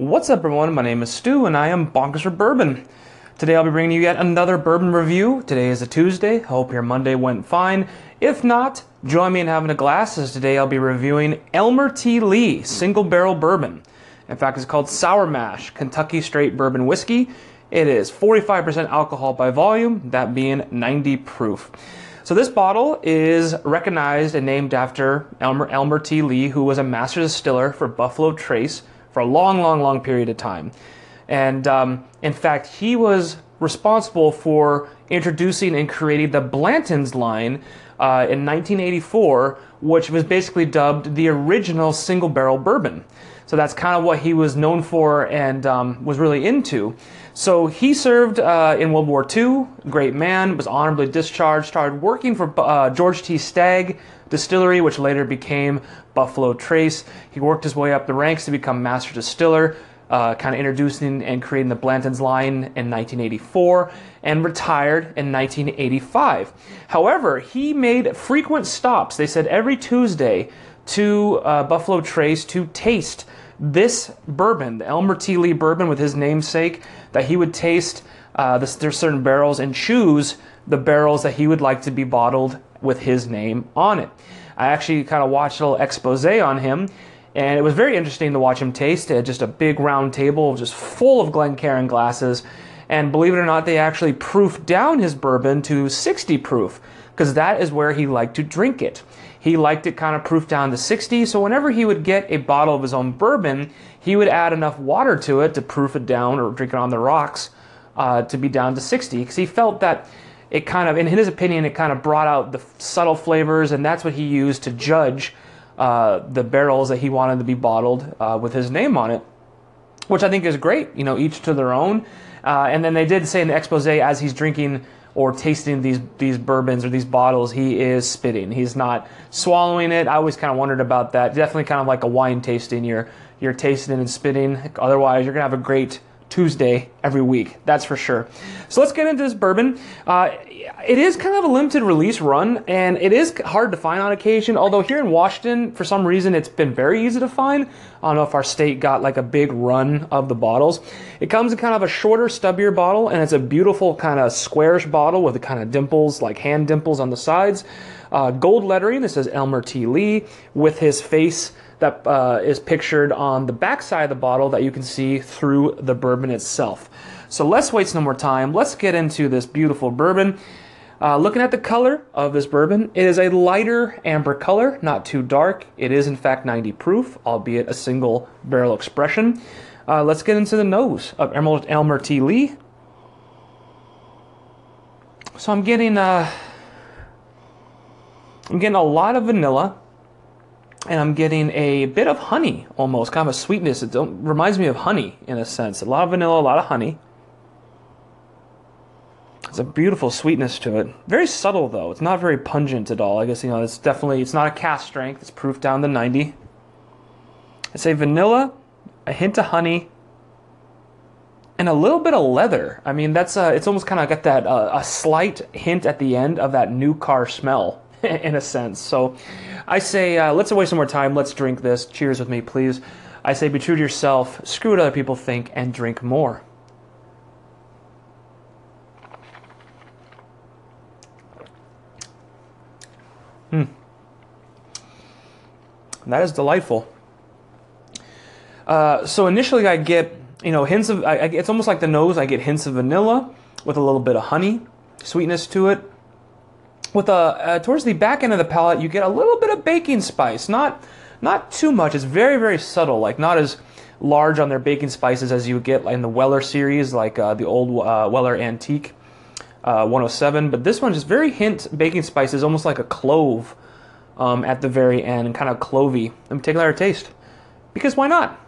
What's up, everyone? My name is Stu, and I am Bonkers for Bourbon. Today, I'll be bringing you yet another bourbon review. Today is a Tuesday. Hope your Monday went fine. If not, join me in having a glass, as today I'll be reviewing Elmer T. Lee Single Barrel Bourbon. In fact, it's called Sour Mash Kentucky Straight Bourbon Whiskey. It is 45% alcohol by volume, that being 90 proof. So this bottle is recognized and named after Elmer, Elmer T. Lee, who was a master distiller for Buffalo Trace for a long, long, long period of time. And um, in fact, he was responsible for introducing and creating the Blanton's line uh, in 1984, which was basically dubbed the original single barrel bourbon. So that's kind of what he was known for and um, was really into. So he served uh, in World War II, great man, was honorably discharged, started working for uh, George T. Stagg Distillery, which later became Buffalo Trace. He worked his way up the ranks to become master distiller, uh, kind of introducing and creating the Blanton's line in 1984, and retired in 1985. However, he made frequent stops, they said every Tuesday, to uh, Buffalo Trace to taste this bourbon, the Elmer T. Lee bourbon with his namesake, that he would taste uh, this, there's certain barrels and choose the barrels that he would like to be bottled with his name on it. I actually kind of watched a little expose on him, and it was very interesting to watch him taste. It just a big round table just full of Glencairn glasses, and believe it or not, they actually proofed down his bourbon to 60 proof because that is where he liked to drink it. He liked it kind of proofed down to 60, so whenever he would get a bottle of his own bourbon, he would add enough water to it to proof it down or drink it on the rocks uh, to be down to 60 because he felt that it kind of, in his opinion, it kind of brought out the subtle flavors, and that's what he used to judge uh, the barrels that he wanted to be bottled uh, with his name on it, which I think is great. You know, each to their own. Uh, and then they did say in the expose as he's drinking or tasting these these bourbons or these bottles, he is spitting. He's not swallowing it. I always kind of wondered about that. Definitely kind of like a wine tasting. You're you're tasting and spitting. Otherwise, you're gonna have a great Tuesday every week. That's for sure. So let's get into this bourbon. Uh, it is kind of a limited release run, and it is hard to find on occasion. Although here in Washington, for some reason, it's been very easy to find. I don't know if our state got like a big run of the bottles. It comes in kind of a shorter, stubbier bottle, and it's a beautiful kind of squarish bottle with the kind of dimples, like hand dimples on the sides. Uh, gold lettering. This says Elmer T. Lee with his face that uh, is pictured on the back side of the bottle that you can see through the bourbon itself. So let's waste no more time. Let's get into this beautiful bourbon. Uh, looking at the color of this bourbon, it is a lighter amber color, not too dark. It is in fact 90 proof, albeit a single barrel expression. Uh, let's get into the nose of Emerald Elmer T. Lee. So I'm getting uh, I'm getting a lot of vanilla, and I'm getting a bit of honey almost, kind of a sweetness. It reminds me of honey in a sense. A lot of vanilla, a lot of honey. It's a beautiful sweetness to it. Very subtle though. It's not very pungent at all. I guess you know it's definitely it's not a cask strength. It's proof down to 90. I say vanilla, a hint of honey, and a little bit of leather. I mean that's uh, it's almost kind of got that uh, a slight hint at the end of that new car smell in a sense. So I say, uh, let's waste some more time. Let's drink this. Cheers with me, please. I say, be true to yourself, screw what other people think, and drink more. That is delightful. Uh, so initially, I get you know hints of. I, I, it's almost like the nose. I get hints of vanilla with a little bit of honey, sweetness to it with a uh, towards the back end of the palate, you get a little bit of baking spice. Not not too much. It's very very subtle. Like not as large on their baking spices as you get in the Weller series, like uh, the old uh, Weller Antique uh, 107. But this one just very hint baking spices, almost like a clove um, at the very end, and kind of clovey. Take another taste, because why not?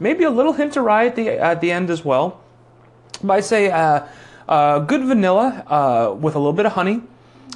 Maybe a little hint of rye at the at the end as well. But I say uh, uh, good vanilla uh, with a little bit of honey,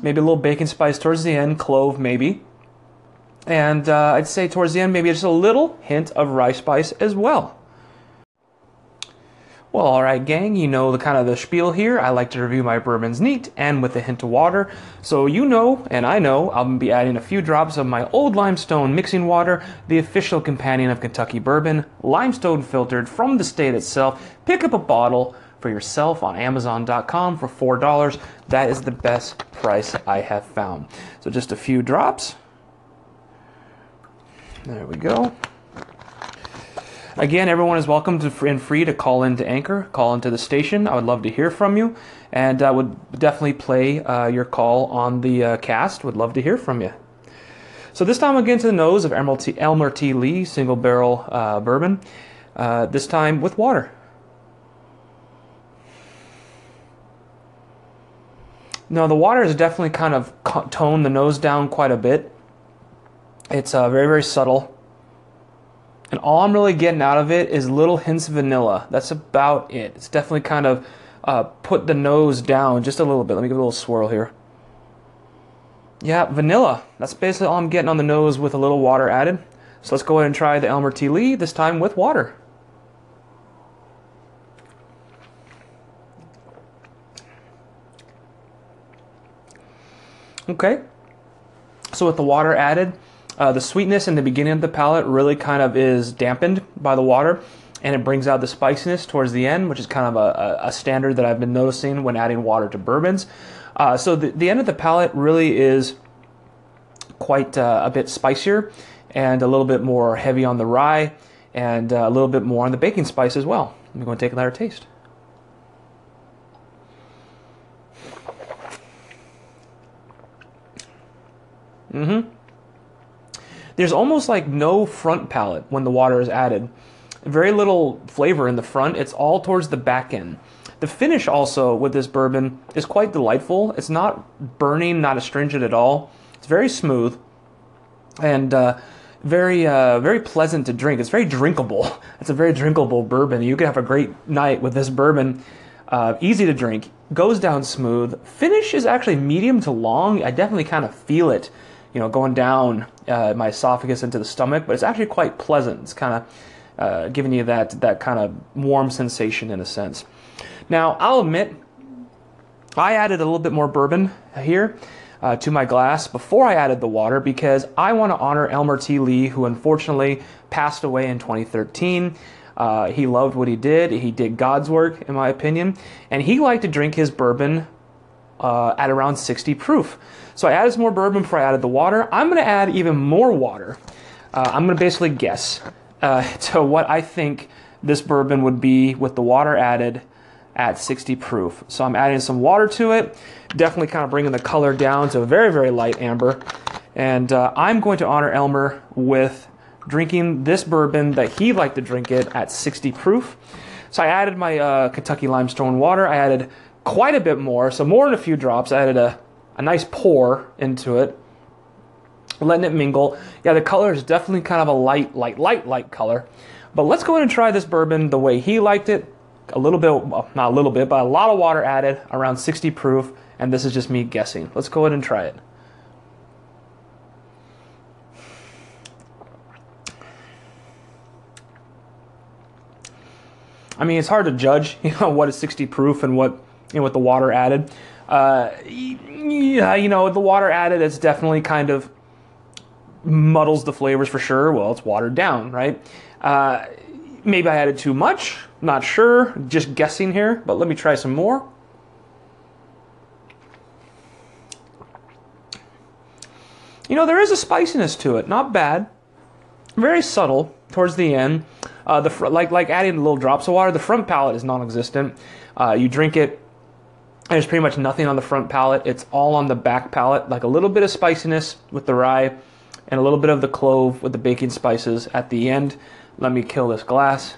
maybe a little baking spice towards the end, clove maybe, and uh, I'd say towards the end maybe just a little hint of rye spice as well. Well, alright, gang, you know the kind of the spiel here. I like to review my bourbons neat and with a hint of water. So you know, and I know, I'll be adding a few drops of my old limestone mixing water, the official companion of Kentucky bourbon, limestone filtered from the state itself. Pick up a bottle for yourself on Amazon.com for $4. That is the best price I have found. So just a few drops. There we go. Again, everyone is welcome to and free to call into Anchor, call into the station. I would love to hear from you, and I would definitely play uh, your call on the uh, cast. Would love to hear from you. So this time, again to the nose of Elmer T. Elmer T. Lee single barrel uh, bourbon. Uh, this time with water. Now the water has definitely kind of toned the nose down quite a bit. It's uh, very very subtle and all I'm really getting out of it is little hints of vanilla. That's about it. It's definitely kind of uh, put the nose down just a little bit. Let me give it a little swirl here. Yeah, vanilla. That's basically all I'm getting on the nose with a little water added. So let's go ahead and try the Elmer T. Lee, this time with water. Okay. So with the water added, uh, the sweetness in the beginning of the palate really kind of is dampened by the water, and it brings out the spiciness towards the end, which is kind of a, a standard that I've been noticing when adding water to bourbons. Uh, so the, the end of the palate really is quite uh, a bit spicier and a little bit more heavy on the rye and uh, a little bit more on the baking spice as well. I'm going to take another taste. Mm-hmm. There's almost like no front palate when the water is added. Very little flavor in the front. It's all towards the back end. The finish also with this bourbon is quite delightful. It's not burning, not astringent at all. It's very smooth and uh, very uh, very pleasant to drink. It's very drinkable. It's a very drinkable bourbon. You can have a great night with this bourbon. Uh, easy to drink, goes down smooth. Finish is actually medium to long. I definitely kind of feel it you know, going down uh, my esophagus into the stomach, but it's actually quite pleasant. It's kind of uh, giving you that that kind of warm sensation in a sense. Now, I'll admit, I added a little bit more bourbon here uh, to my glass before I added the water because I want to honor Elmer T. Lee, who unfortunately passed away in 2013. Uh, he loved what he did. He did God's work, in my opinion, and he liked to drink his bourbon uh, at around 60 proof. So I added some more bourbon before I added the water. I'm going to add even more water. Uh, I'm going to basically guess uh, to what I think this bourbon would be with the water added at 60 proof. So I'm adding some water to it, definitely kind of bringing the color down to a very, very light amber. And uh, I'm going to honor Elmer with drinking this bourbon that he liked to drink it at 60 proof. So I added my uh, Kentucky limestone water. I added quite a bit more, so more than a few drops. I added a a nice pour into it, letting it mingle. Yeah, the color is definitely kind of a light, light, light, light color. But let's go ahead and try this bourbon the way he liked it. A little bit, well, not a little bit, but a lot of water added, around 60 proof, and this is just me guessing. Let's go ahead and try it. I mean, it's hard to judge, you know, what is 60 proof and what, know, with the water added. Uh, yeah, you know, the water added, it's definitely kind of muddles the flavors for sure. Well, it's watered down, right? Uh, maybe I added too much. Not sure. Just guessing here, but let me try some more. You know, there is a spiciness to it. Not bad. Very subtle towards the end. Uh, the fr- like like adding little drops of water. The front palate is non-existent. Uh, you drink it there's pretty much nothing on the front palate. It's all on the back palate, like a little bit of spiciness with the rye and a little bit of the clove with the baking spices at the end. Let me kill this glass.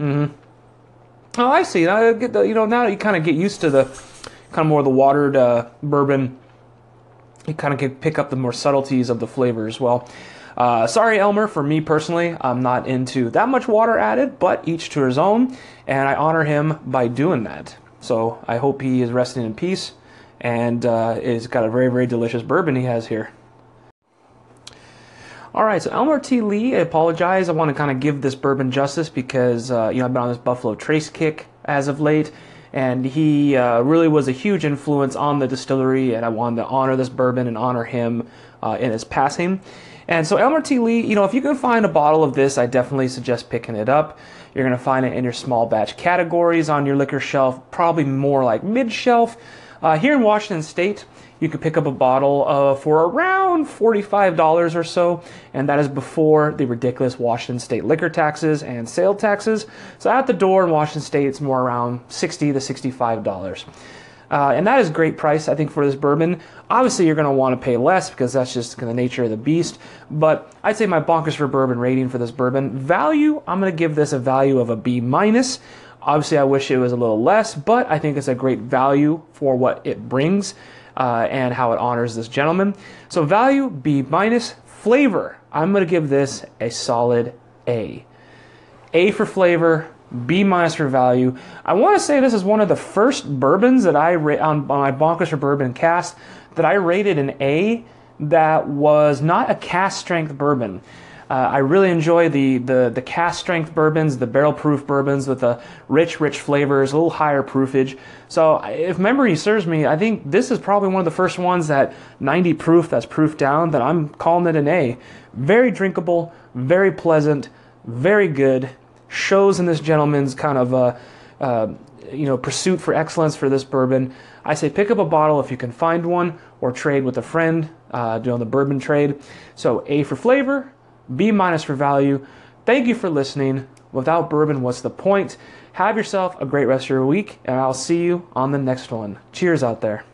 Mm-hmm. Oh, I see. Get the, you know, now you kind of get used to the kind of more the watered uh, bourbon. You kind of can pick up the more subtleties of the flavor as well. Uh, sorry, Elmer, for me personally, I'm not into that much water added, but each to his own, and I honor him by doing that. So I hope he is resting in peace and uh, is got a very, very delicious bourbon he has here. All right, so Elmer T. Lee, I apologize. I want to kind of give this bourbon justice because uh, you know I've been on this Buffalo Trace kick as of late, and he uh, really was a huge influence on the distillery, and I wanted to honor this bourbon and honor him uh, in his passing. And so Elmer T. Lee, you know, if you can find a bottle of this, I definitely suggest picking it up. You're going to find it in your small batch categories on your liquor shelf, probably more like mid shelf. Uh, here in Washington State, you could pick up a bottle uh, for around $45 or so, and that is before the ridiculous Washington State liquor taxes and sale taxes. So at the door in Washington State, it's more around 60 to $65. Uh, and that is great price, I think, for this bourbon. Obviously, you're going to want to pay less because that's just the nature of the beast. But I'd say my bonkers for bourbon rating for this bourbon value, I'm going to give this a value of a B minus. Obviously, I wish it was a little less, but I think it's a great value for what it brings uh, and how it honors this gentleman. So value B minus. Flavor, I'm going to give this a solid A. A for flavor, B minus for value. I want to say this is one of the first bourbons that I ra- on, my Bonkers for Bourbon cast that I rated an A that was not a cask strength bourbon. Uh, I really enjoy the, the the cask strength bourbons, the barrel proof bourbons with the rich, rich flavors, a little higher proofage. So if memory serves me, I think this is probably one of the first ones that 90 proof that's proof down that I'm calling it an A. Very drinkable, very pleasant, very good. Shows in this gentleman's kind of uh, uh, you know pursuit for excellence for this bourbon. I say pick up a bottle if you can find one, or trade with a friend uh, doing the bourbon trade. So A for flavor, B minus for value. Thank you for listening. Without bourbon, what's the point? Have yourself a great rest of your week, and I'll see you on the next one. Cheers out there.